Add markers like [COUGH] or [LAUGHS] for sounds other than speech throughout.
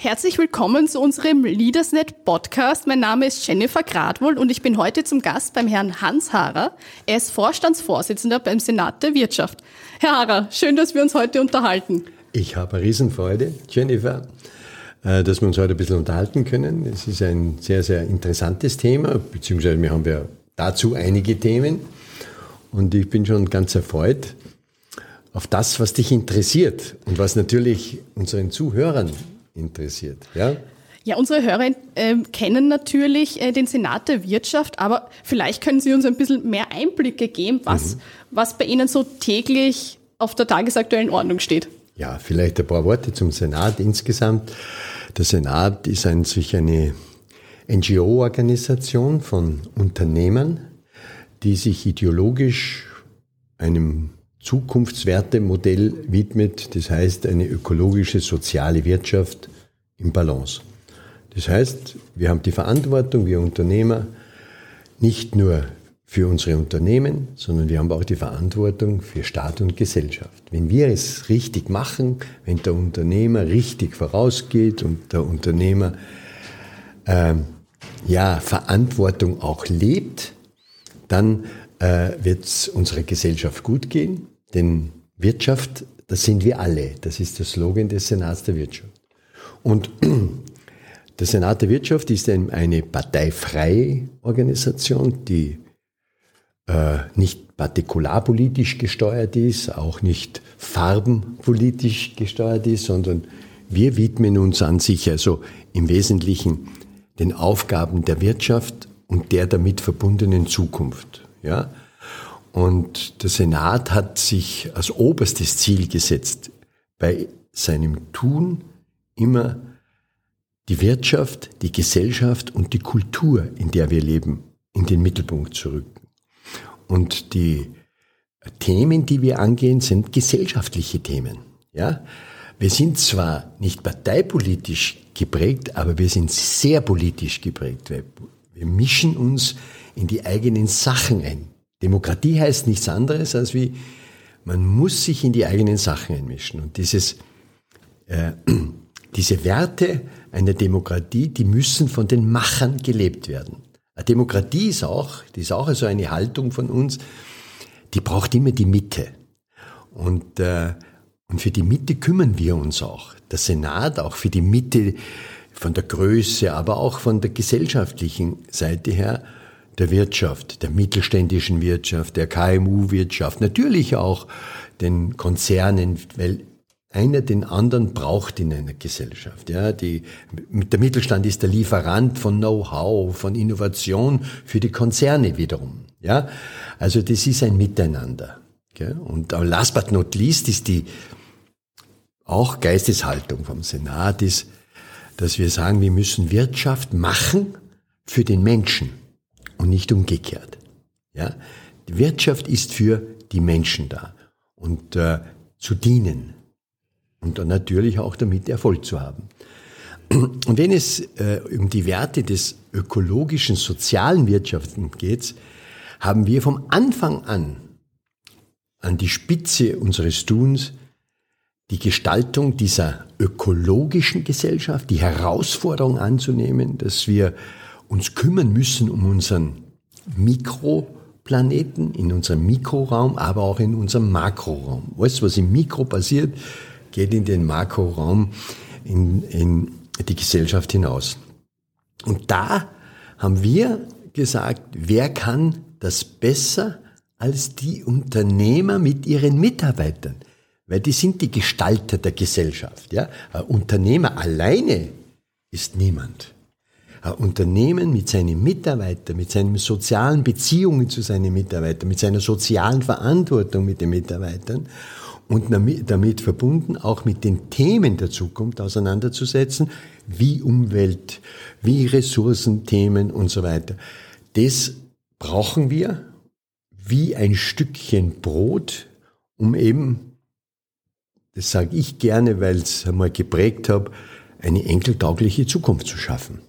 Herzlich willkommen zu unserem LeadersNet Podcast. Mein Name ist Jennifer Gradwohl und ich bin heute zum Gast beim Herrn Hans Haarer. Er ist Vorstandsvorsitzender beim Senat der Wirtschaft. Herr Haarer, schön, dass wir uns heute unterhalten. Ich habe Riesenfreude, Jennifer, äh, dass wir uns heute ein bisschen unterhalten können. Es ist ein sehr, sehr interessantes Thema, beziehungsweise wir haben ja dazu einige Themen. Und ich bin schon ganz erfreut auf das, was dich interessiert und was natürlich unseren Zuhörern interessiert. Ja? Ja, unsere Hörer äh, kennen natürlich äh, den Senat der Wirtschaft, aber vielleicht können Sie uns ein bisschen mehr Einblicke geben, was, mhm. was bei Ihnen so täglich auf der tagesaktuellen Ordnung steht. Ja, vielleicht ein paar Worte zum Senat insgesamt. Der Senat ist an sich eine NGO-Organisation von Unternehmern, die sich ideologisch einem Zukunftswertemodell widmet, das heißt eine ökologische, soziale Wirtschaft im Balance. Das heißt, wir haben die Verantwortung, wir Unternehmer, nicht nur für unsere Unternehmen, sondern wir haben auch die Verantwortung für Staat und Gesellschaft. Wenn wir es richtig machen, wenn der Unternehmer richtig vorausgeht und der Unternehmer äh, ja Verantwortung auch lebt, dann äh, wird es unserer Gesellschaft gut gehen. Denn Wirtschaft, das sind wir alle. Das ist der Slogan des Senats der Wirtschaft. Und [CLEARS THROAT] der Senat der Wirtschaft ist eine parteifreie Organisation, die äh, nicht partikularpolitisch gesteuert ist, auch nicht farbenpolitisch gesteuert ist, sondern wir widmen uns an sich also im Wesentlichen den Aufgaben der Wirtschaft und der damit verbundenen Zukunft. Ja? Und der Senat hat sich als oberstes Ziel gesetzt, bei seinem Tun immer die Wirtschaft, die Gesellschaft und die Kultur, in der wir leben, in den Mittelpunkt zu rücken. Und die Themen, die wir angehen, sind gesellschaftliche Themen. Ja? Wir sind zwar nicht parteipolitisch geprägt, aber wir sind sehr politisch geprägt. Wir mischen uns in die eigenen Sachen ein. Demokratie heißt nichts anderes als wie, man muss sich in die eigenen Sachen einmischen. Und dieses, äh, [CLEARS THROAT] diese Werte einer Demokratie, die müssen von den Machern gelebt werden. Eine Demokratie ist auch, die ist auch so eine Haltung von uns, die braucht immer die Mitte. Und, äh, und für die Mitte kümmern wir uns auch. Der Senat auch für die Mitte von der Größe, aber auch von der gesellschaftlichen Seite her der Wirtschaft, der mittelständischen Wirtschaft, der KMU-Wirtschaft, natürlich auch den Konzernen, weil einer den anderen braucht in einer Gesellschaft. Ja, die, der Mittelstand ist der Lieferant von Know-how, von Innovation für die Konzerne wiederum. Ja, also das ist ein Miteinander. Gell? Und last but not least ist die auch Geisteshaltung vom Senat ist, dass wir sagen, wir müssen Wirtschaft machen für den Menschen und nicht umgekehrt. Ja? Die Wirtschaft ist für die Menschen da und äh, zu dienen und dann natürlich auch damit Erfolg zu haben. Und wenn es äh, um die Werte des ökologischen, sozialen Wirtschaften geht, haben wir vom Anfang an an die Spitze unseres Tuns die Gestaltung dieser ökologischen Gesellschaft, die Herausforderung anzunehmen, dass wir uns kümmern müssen um unseren Mikroplaneten, in unserem Mikroraum, aber auch in unserem Makroraum. Alles, was im Mikro passiert, geht in den Makroraum, in, in die Gesellschaft hinaus. Und da haben wir gesagt, wer kann das besser als die Unternehmer mit ihren Mitarbeitern? Weil die sind die Gestalter der Gesellschaft. Ja? Ein Unternehmer alleine ist niemand. Ein Unternehmen mit seinen Mitarbeitern, mit seinen sozialen Beziehungen zu seinen Mitarbeitern, mit seiner sozialen Verantwortung mit den Mitarbeitern und damit verbunden auch mit den Themen der Zukunft auseinanderzusetzen, wie Umwelt, wie Ressourcenthemen und so weiter. Das brauchen wir wie ein Stückchen Brot, um eben, das sage ich gerne, weil es einmal geprägt habe, eine enkeltaugliche Zukunft zu schaffen.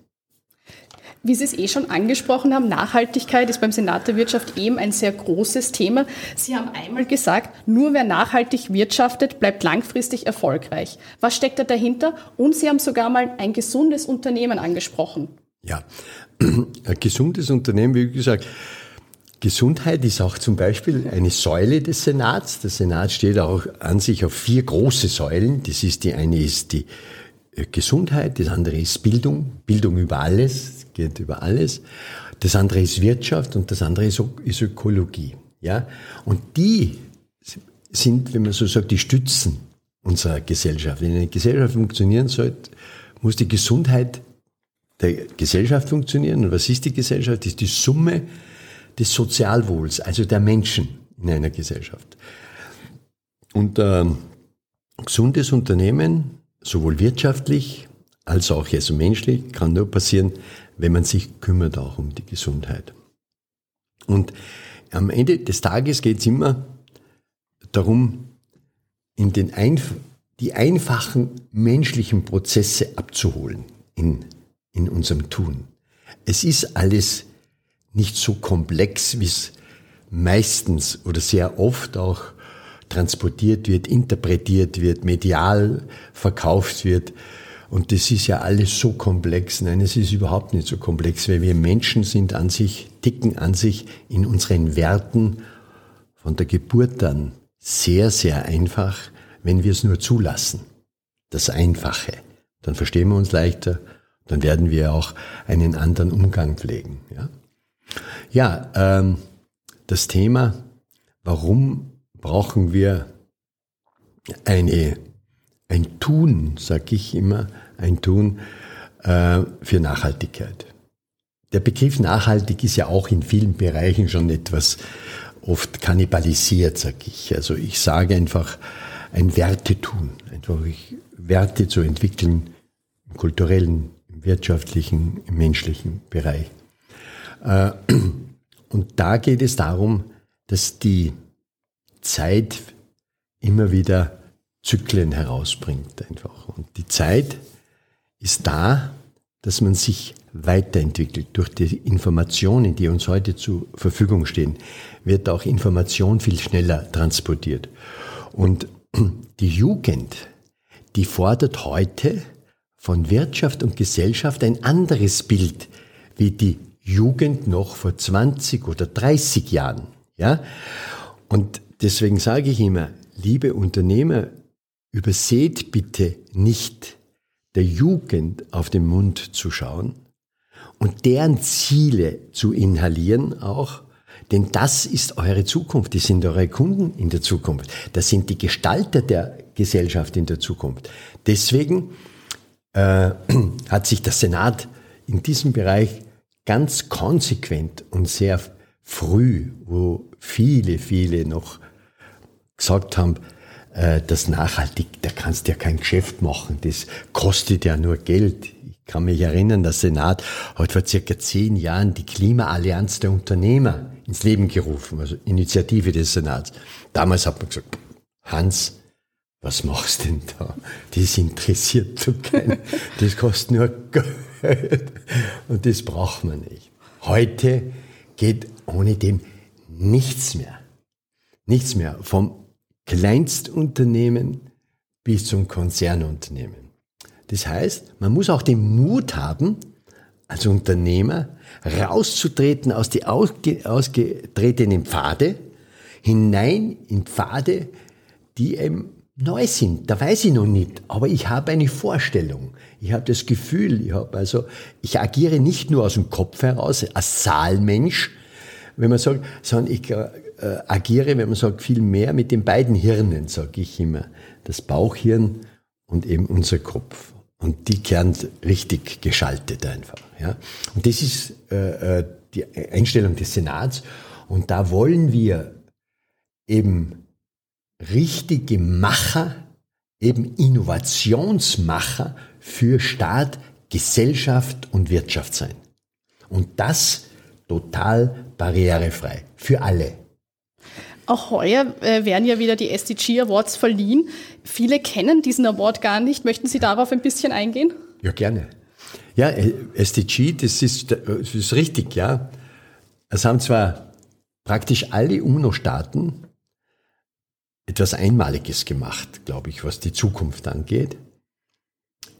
Wie Sie es eh schon angesprochen haben, Nachhaltigkeit ist beim Senat der Wirtschaft eben ein sehr großes Thema. Sie haben einmal gesagt, nur wer nachhaltig wirtschaftet, bleibt langfristig erfolgreich. Was steckt da dahinter? Und Sie haben sogar mal ein gesundes Unternehmen angesprochen. Ja, [CLEARS THROAT] ein gesundes Unternehmen, wie gesagt, Gesundheit ist auch zum Beispiel eine Säule des Senats. Der Senat steht auch an sich auf vier große Säulen. Das ist die eine ist die äh, Gesundheit, das andere ist Bildung, Bildung über alles, geht über alles. Das andere ist Wirtschaft und das andere ist, Ökologie. Ja? Und die sind, wenn man so sagt, die Stützen unserer Gesellschaft. Wenn eine Gesellschaft funktionieren soll, muss die Gesundheit der Gesellschaft funktionieren. Und was ist die Gesellschaft? Das ist die Summe des Sozialwohls, also der Menschen in einer Gesellschaft. Und ein äh, gesundes Unternehmen, sowohl wirtschaftlich als auch also menschlich, kann nur passieren, wenn man sich kümmert auch um die Gesundheit. Und am Ende des Tages geht es immer darum, in den Einf die einfachen menschlichen Prozesse abzuholen in, in unserem Tun. Es ist alles nicht so komplex, wie es meistens oder sehr oft auch transportiert wird, interpretiert wird, medial verkauft wird. Und das ist ja alles so komplex. Nein, es ist überhaupt nicht so komplex, weil wir Menschen sind an sich, ticken an sich in unseren Werten von der Geburt an sehr, sehr einfach, wenn wir es nur zulassen. Das Einfache. Dann verstehen wir uns leichter, dann werden wir auch einen anderen Umgang pflegen. Ja, ja ähm, das Thema, warum brauchen wir eine ein Tun, sag ich immer, ein Tun äh, für Nachhaltigkeit. Der Begriff nachhaltig ist ja auch in vielen Bereichen schon etwas oft kannibalisiert, sag ich. Also ich sage einfach ein Wertetun, einfach Werte zu entwickeln im kulturellen, im wirtschaftlichen, im menschlichen Bereich. Äh, [CLEARS THROAT] und da geht es darum, dass die Zeit immer wieder Zyklen herausbringt einfach. Und die Zeit ist da, dass man sich weiterentwickelt. Durch die Informationen, die uns heute zur Verfügung stehen, wird auch Information viel schneller transportiert. Und [CLEARS THROAT] die Jugend, die fordert heute von Wirtschaft und Gesellschaft ein anderes Bild wie die Jugend noch vor 20 oder 30 Jahren. Ja? Und deswegen sage ich immer, liebe Unternehmer, Überseht bitte nicht der Jugend auf den Mund zu schauen und deren Ziele zu inhalieren auch, denn das ist eure Zukunft, die sind eure Kunden in der Zukunft, das sind die Gestalter der Gesellschaft in der Zukunft. Deswegen äh, [CLEARS THROAT] hat sich der Senat in diesem Bereich ganz konsequent und sehr früh, wo viele, viele noch gesagt haben, äh, das nachhaltig, da kannst du ja kein Geschäft machen, das kostet ja nur Geld. Ich kann mich erinnern, der Senat hat vor circa zehn Jahren die Klimaallianz der Unternehmer ins Leben gerufen, also Initiative des Senats. Damals hat man gesagt, Hans, was machst du denn da? Das interessiert so keinen. Das kostet nur Geld. [LAUGHS] Und das braucht man nicht. Heute geht ohne dem nichts mehr. Nichts mehr. Vom Kleinstunternehmen bis zum Konzernunternehmen. Das heißt, man muss auch den Mut haben, als Unternehmer rauszutreten aus die ausgetretenen Pfade, hinein in Pfade, die eben neu sind. Da weiß ich noch nicht, aber ich habe eine Vorstellung. Ich habe das Gefühl, ich habe also, ich agiere nicht nur aus dem Kopf heraus als Zahlmensch, wenn man sagt, sondern ich äh, agiere, wenn man sagt, viel mehr mit den beiden Hirnen, sage ich immer. Das Bauchhirn und eben unser Kopf. Und die kehren richtig geschaltet einfach. Ja? Und das ist äh, äh, die Einstellung des Senats. Und da wollen wir eben richtige Macher, eben Innovationsmacher für Staat, Gesellschaft und Wirtschaft sein. Und das total barrierefrei für alle. Auch heuer äh, werden ja wieder die SDG Awards verliehen. Viele kennen diesen Award gar nicht. Möchten Sie darauf ein bisschen eingehen? Ja, gerne. Ja, SDG, das ist, das ist richtig, ja. Es haben zwar praktisch alle UNO-Staaten etwas Einmaliges gemacht, glaube ich, was die Zukunft angeht.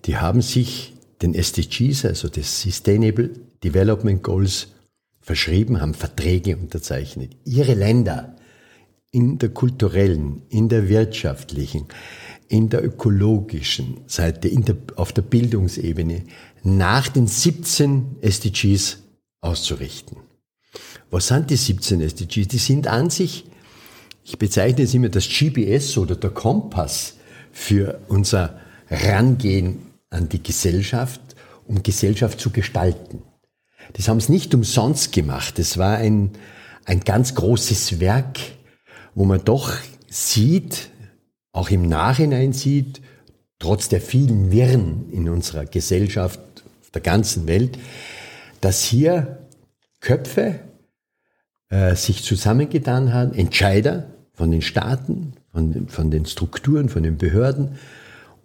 Die haben sich den SDGs, also des Sustainable Development Goals, verschrieben, haben Verträge unterzeichnet. Ihre Länder in der kulturellen, in der wirtschaftlichen, in der ökologischen Seite, der, auf der Bildungsebene nach den 17 SDGs auszurichten. Was sind die 17 SDGs? Die sind an sich, ich bezeichne es immer das GPS oder der Kompass für unser Rangehen an die Gesellschaft, um Gesellschaft zu gestalten. Das haben es nicht umsonst gemacht. Es war ein, ein ganz großes Werk, wo man doch sieht, auch im Nachhinein sieht, trotz der vielen Wirren in unserer Gesellschaft, auf der ganzen Welt, dass hier Köpfe äh, sich zusammengetan haben, Entscheider von den Staaten, von von den Strukturen, von den Behörden,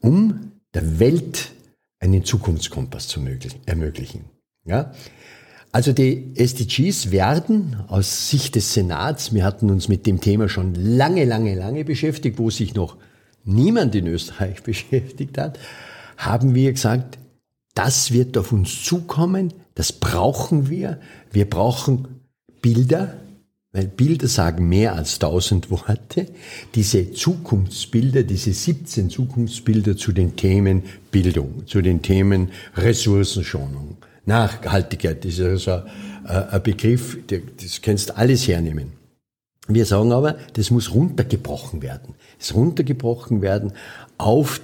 um der Welt einen Zukunftskompass zu ermöglichen. Ja? Also die SDGs werden aus Sicht des Senats, wir hatten uns mit dem Thema schon lange, lange, lange beschäftigt, wo sich noch niemand in Österreich [LAUGHS] beschäftigt hat, haben wir gesagt, das wird auf uns zukommen, das brauchen wir. Wir brauchen Bilder, weil Bilder sagen mehr als tausend Worte. Diese Zukunftsbilder, diese 17 Zukunftsbilder zu den Themen Bildung, zu den Themen Ressourcenschonung, Nachhaltigkeit, das ist also ein Begriff, das kannst alles hernehmen. Wir sagen aber, das muss runtergebrochen werden. Es runtergebrochen werden auf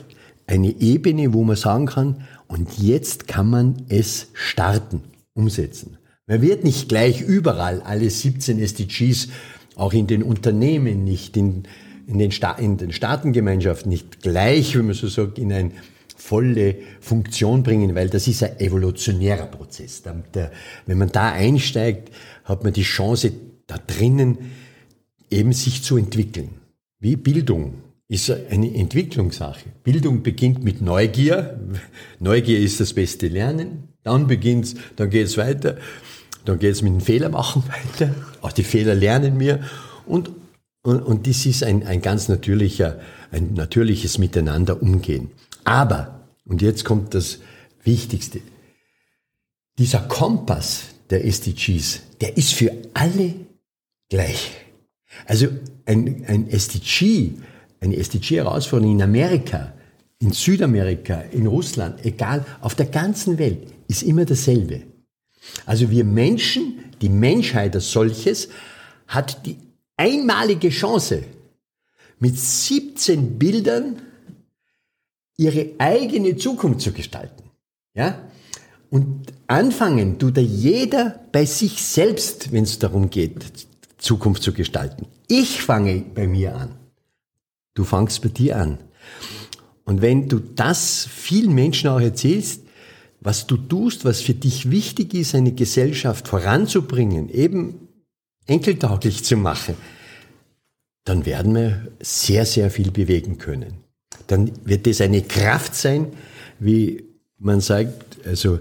eine Ebene, wo man sagen kann, und jetzt kann man es starten, umsetzen. Man wird nicht gleich überall alle 17 SDGs, auch in den Unternehmen nicht, in, in, den, Sta in den Staatengemeinschaften nicht gleich, wenn man so sagt, in eine volle Funktion bringen, weil das ist ein evolutionärer Prozess. Wenn man da einsteigt, hat man die Chance, da drinnen eben sich zu entwickeln. Wie Bildung ist eine Entwicklungssache. Bildung beginnt mit Neugier. Neugier ist das beste Lernen. Dann beginnt's, dann geht's weiter. Dann geht's mit dem Fehler machen weiter. Auch die Fehler lernen wir. Und, und, und das ist ein, ein ganz natürlicher, ein natürliches Miteinander umgehen. Aber, und jetzt kommt das Wichtigste. Dieser Kompass der SDGs, der ist für alle gleich. Also ein, ein SDG, eine SDG-Herausforderung in Amerika, in Südamerika, in Russland, egal, auf der ganzen Welt ist immer dasselbe. Also wir Menschen, die Menschheit als solches, hat die einmalige Chance, mit 17 Bildern ihre eigene Zukunft zu gestalten. Ja? Und anfangen tut da jeder bei sich selbst, wenn es darum geht, Zukunft zu gestalten. Ich fange bei mir an. Du fangst bei dir an. Und wenn du das vielen Menschen auch erzählst, was du tust, was für dich wichtig ist, eine Gesellschaft voranzubringen, eben enkeltauglich zu machen, dann werden wir sehr, sehr viel bewegen können. Dann wird es eine Kraft sein, wie man sagt, also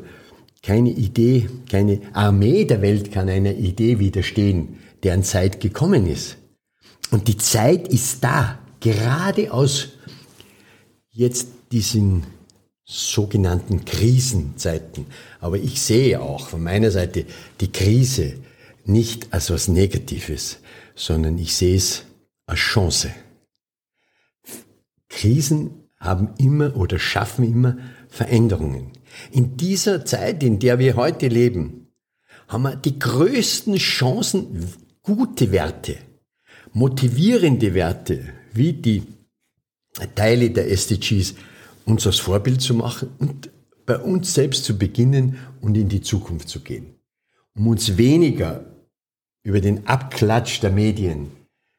keine Idee, keine Armee der Welt kann einer Idee widerstehen, deren Zeit gekommen ist. Und die Zeit ist da, gerade aus jetzt diesen sogenannten Krisenzeiten. Aber ich sehe auch von meiner Seite die Krise nicht als was Negatives, sondern ich sehe es als Chance. Krisen haben immer oder schaffen immer Veränderungen. In dieser Zeit, in der wir heute leben, haben wir die größten Chancen, gute Werte, motivierende Werte, wie die Teile der SDGs, uns als Vorbild zu machen und bei uns selbst zu beginnen und in die Zukunft zu gehen. Um uns weniger über den Abklatsch der Medien,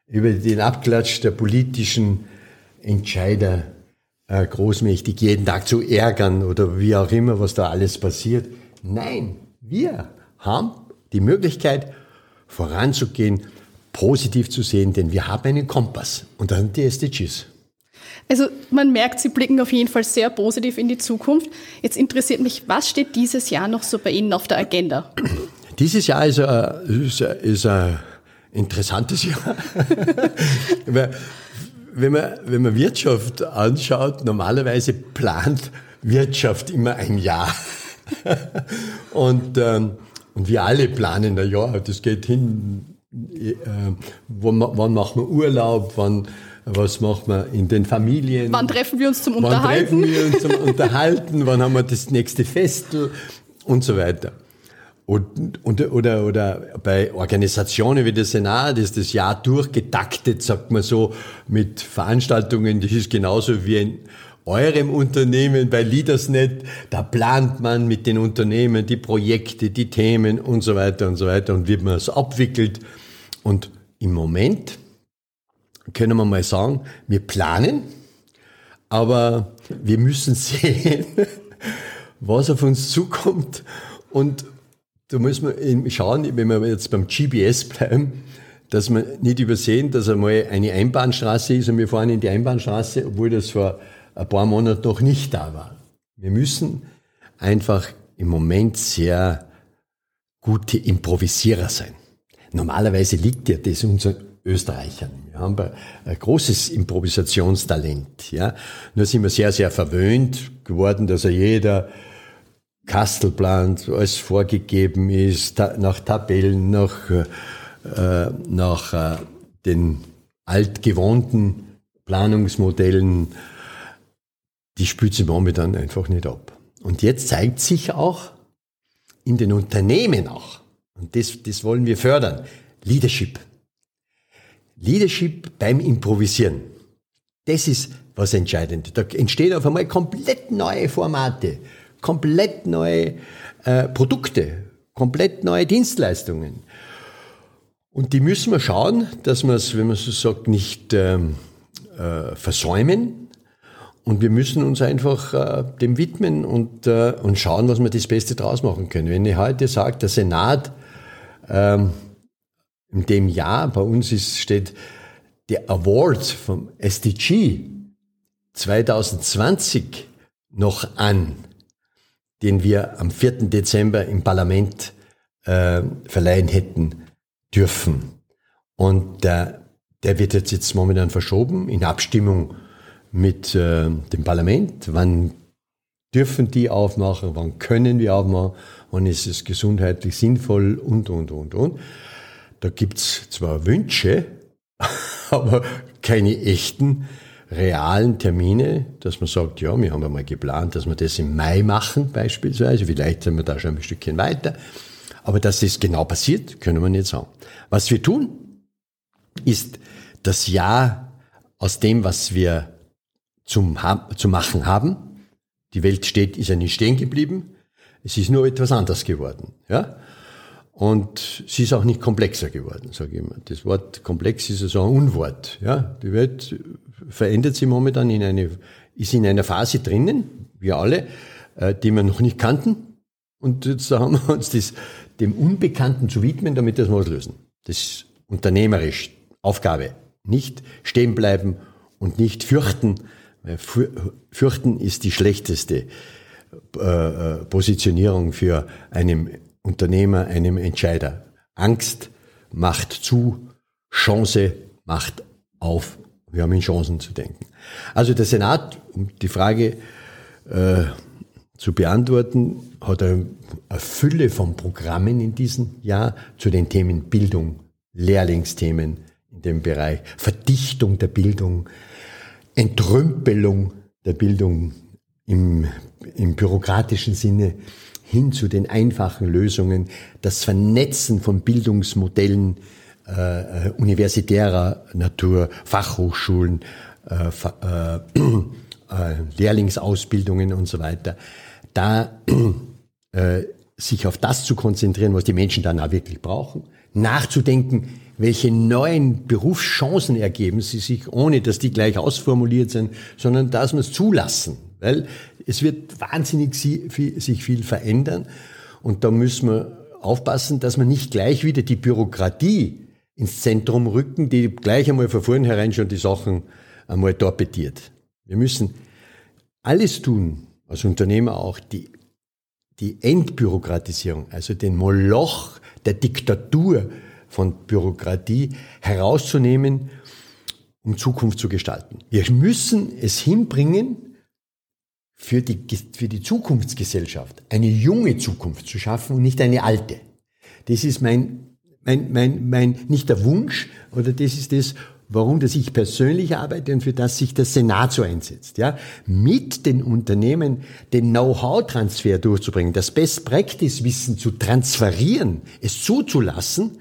über den Abklatsch der politischen Entscheider äh, großmächtig jeden Tag zu ärgern oder wie auch immer, was da alles passiert. Nein, wir haben die Möglichkeit, voranzugehen, positiv zu sehen, denn wir haben einen Kompass und das sind die SDGs. Also man merkt, Sie blicken auf jeden Fall sehr positiv in die Zukunft. Jetzt interessiert mich, was steht dieses Jahr noch so bei Ihnen auf der Agenda? Dieses Jahr ist ein, ist ein, ist ein interessantes Jahr. [LAUGHS] wenn, man, wenn man Wirtschaft anschaut, normalerweise plant Wirtschaft immer ein Jahr. [LAUGHS] und, ähm, und wir alle planen ein Jahr. Das geht hin, äh, wann, wann machen wir Urlaub, wann was machen wir in den Familien? Wann treffen wir uns zum Unterhalten? Wann treffen wir uns zum Unterhalten? [LAUGHS] Wann haben wir das nächste Festel? Und so weiter. Und, und, oder, oder bei Organisationen wie der Senat ist das Jahr durchgetaktet, sagt man so, mit Veranstaltungen. Das ist genauso wie in eurem Unternehmen bei LeadersNet. Da plant man mit den Unternehmen die Projekte, die Themen und so weiter und so weiter und wie man es abwickelt. Und im Moment können wir mal sagen, wir planen, aber wir müssen [LAUGHS] sehen, was auf uns zukommt. Und da muss man schauen, wenn wir jetzt beim GPS bleiben, dass wir nicht übersehen, dass einmal eine Einbahnstraße ist und wir fahren in die Einbahnstraße, obwohl das vor ein paar Monaten noch nicht da war. Wir müssen einfach im Moment sehr gute Improvisierer sein. Normalerweise liegt ja das unseren Österreichern. Wir haben ein großes Improvisationstalent. Ja. Nur sind wir sehr, sehr verwöhnt geworden, dass ja jeder Kastel plant, alles vorgegeben ist, nach Tabellen, nach, äh, nach äh, den altgewohnten Planungsmodellen. Die spült sie momentan einfach nicht ab. Und jetzt zeigt sich auch in den Unternehmen auch, und das, das wollen wir fördern, Leadership. Leadership beim Improvisieren. Das ist was Entscheidendes. Da entstehen auf einmal komplett neue Formate, komplett neue äh, Produkte, komplett neue Dienstleistungen. Und die müssen wir schauen, dass wir es, wenn man so sagt, nicht ähm, äh, versäumen. Und wir müssen uns einfach äh, dem widmen und, äh, und schauen, was wir das Beste draus machen können. Wenn ich heute sage, der Senat ähm, in dem Jahr, bei uns ist, steht der Award vom SDG 2020 noch an, den wir am 4. Dezember im Parlament äh, verleihen hätten dürfen. Und der, der wird jetzt, jetzt momentan verschoben in Abstimmung mit äh, dem Parlament. Wann dürfen die aufmachen? Wann können wir aufmachen? Wann ist es gesundheitlich sinnvoll? Und, und, und, und. Da gibt's zwar Wünsche, [LAUGHS] aber keine echten realen Termine, dass man sagt, ja, wir haben einmal geplant, dass wir das im Mai machen beispielsweise, vielleicht sind wir da schon ein Stückchen weiter, aber dass das genau passiert, können wir nicht sagen. Was wir tun, ist das Jahr aus dem, was wir zum, zu machen haben. Die Welt steht, ist ja nicht stehen geblieben. Es ist nur etwas anders geworden. Ja? Und sie ist auch nicht komplexer geworden, sage ich immer. Das Wort komplex ist also ein Unwort. Ja? Die Welt verändert sich momentan in eine, ist in einer Phase drinnen, wir alle, äh, die wir noch nicht kannten. Und jetzt haben wir uns das, dem Unbekannten zu widmen, damit wir was lösen. Das ist unternehmerisch Aufgabe. Nicht stehen bleiben und nicht fürchten. Weil fürchten ist die schlechteste äh, äh, Positionierung für einen Unternehmer, einem Entscheider. Angst macht zu, Chance macht auf. Wir haben in Chancen zu denken. Also der Senat, um die Frage äh, zu beantworten, hat eine Fülle von Programmen in diesem Jahr zu den Themen Bildung, Lehrlingsthemen in dem Bereich, Verdichtung der Bildung, Entrümpelung der Bildung im, im bürokratischen Sinne, hin zu den einfachen Lösungen, das Vernetzen von Bildungsmodellen äh, äh universitärer Natur, Fachhochschulen, äh, äh, [CLEARS THROAT] äh, Lehrlingsausbildungen und so weiter, da äh, sich auf das zu konzentrieren, was die Menschen dann auch wirklich brauchen, nachzudenken, welche neuen Berufschancen ergeben sie sich, ohne dass die gleich ausformuliert sind, sondern dass wir es zulassen. Weil es wird wahnsinnig sich viel verändern und da müssen wir aufpassen, dass wir nicht gleich wieder die Bürokratie ins Zentrum rücken, die gleich einmal von vornherein schon die Sachen einmal torpediert. Wir müssen alles tun, als Unternehmer auch, die, die Entbürokratisierung, also den Moloch der Diktatur von Bürokratie herauszunehmen, um Zukunft zu gestalten. Wir müssen es hinbringen, für die, für die Zukunftsgesellschaft eine junge Zukunft zu schaffen und nicht eine alte. Das ist mein, mein, mein, mein, nicht der Wunsch, oder das ist das, warum dass ich persönlich arbeite und für das sich der Senat so einsetzt. Ja, mit den Unternehmen den Know-how-Transfer durchzubringen, das Best-Practice-Wissen zu transferieren, es zuzulassen,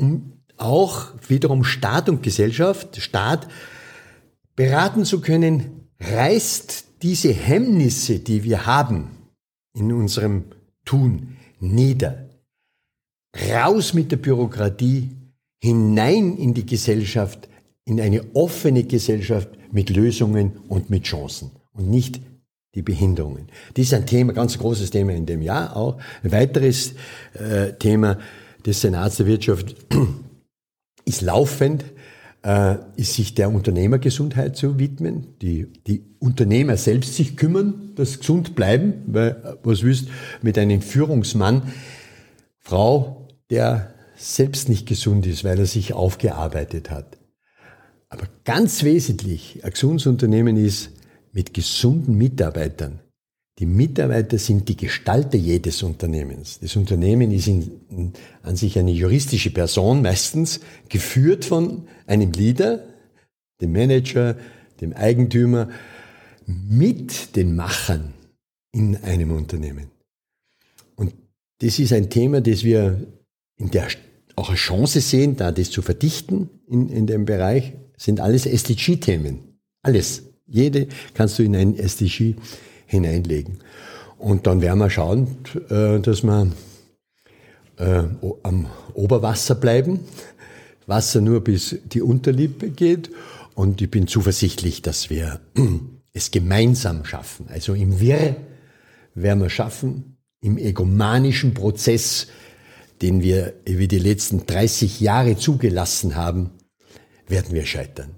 um auch wiederum Staat und Gesellschaft, Staat beraten zu können, reißt diese Hemmnisse, die wir haben in unserem Tun, nieder. Raus mit der Bürokratie, hinein in die Gesellschaft, in eine offene Gesellschaft mit Lösungen und mit Chancen und nicht die Behinderungen. Das ist ein Thema, ganz großes Thema in dem Jahr auch. Ein weiteres äh, Thema des Senats der Wirtschaft [CLEARS THROAT] ist laufend, äh, ist sich der Unternehmergesundheit zu widmen, die, die Unternehmer selbst sich kümmern, dass gesund bleiben, weil, äh, was willst mit einem Führungsmann, Frau, der selbst nicht gesund ist, weil er sich aufgearbeitet hat. Aber ganz wesentlich, ein gesundes Unternehmen ist mit gesunden Mitarbeitern. Die Mitarbeiter sind die Gestalter jedes Unternehmens. Das Unternehmen ist in, in, an sich eine juristische Person, meistens geführt von einem Leader, dem Manager, dem Eigentümer, mit den Machern in einem Unternehmen. Und das ist ein Thema, das wir in der auch eine Chance sehen, da das zu verdichten in, in dem Bereich sind alles SDG-Themen. Alles. Jede kannst du in ein SDG hineinlegen. Und dann werden wir schauen, äh, dass wir äh, am Oberwasser bleiben. Wasser nur bis die Unterlippe geht. Und ich bin zuversichtlich, dass wir [CLEARS THROAT] es gemeinsam schaffen. Also im Wirr werden wir schaffen, im egomanischen Prozess, den wir über die letzten 30 Jahre zugelassen haben, werden wir scheitern.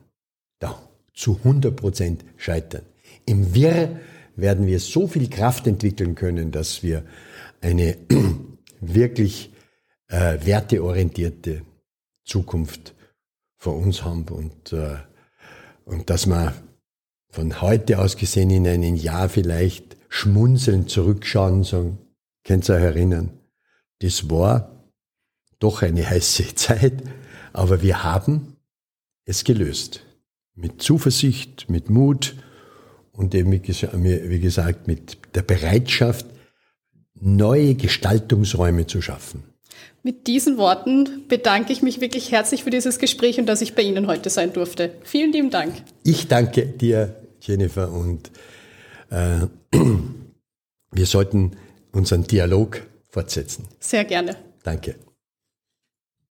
Da, zu 100 Prozent scheitern. Im Wirr werden wir so viel Kraft entwickeln können, dass wir eine [CLEARS THROAT] wirklich äh, werteorientierte Zukunft vor uns haben und, äh, und dass wir von heute aus gesehen in ein Jahr vielleicht schmunzeln zurückschauen und sagen, könnt ihr euch erinnern, das war doch eine heiße [LAUGHS] Zeit, aber wir haben es gelöst. Mit Zuversicht, mit Mut und eben, wie gesagt, mit der Bereitschaft, neue Gestaltungsräume zu schaffen. Mit diesen Worten bedanke ich mich wirklich herzlich für dieses Gespräch und dass ich bei Ihnen heute sein durfte. Vielen lieben Dank. Ich danke dir, Jennifer, und äh, [CLEARS THROAT] wir sollten unseren Dialog fortsetzen. Sehr gerne. Danke.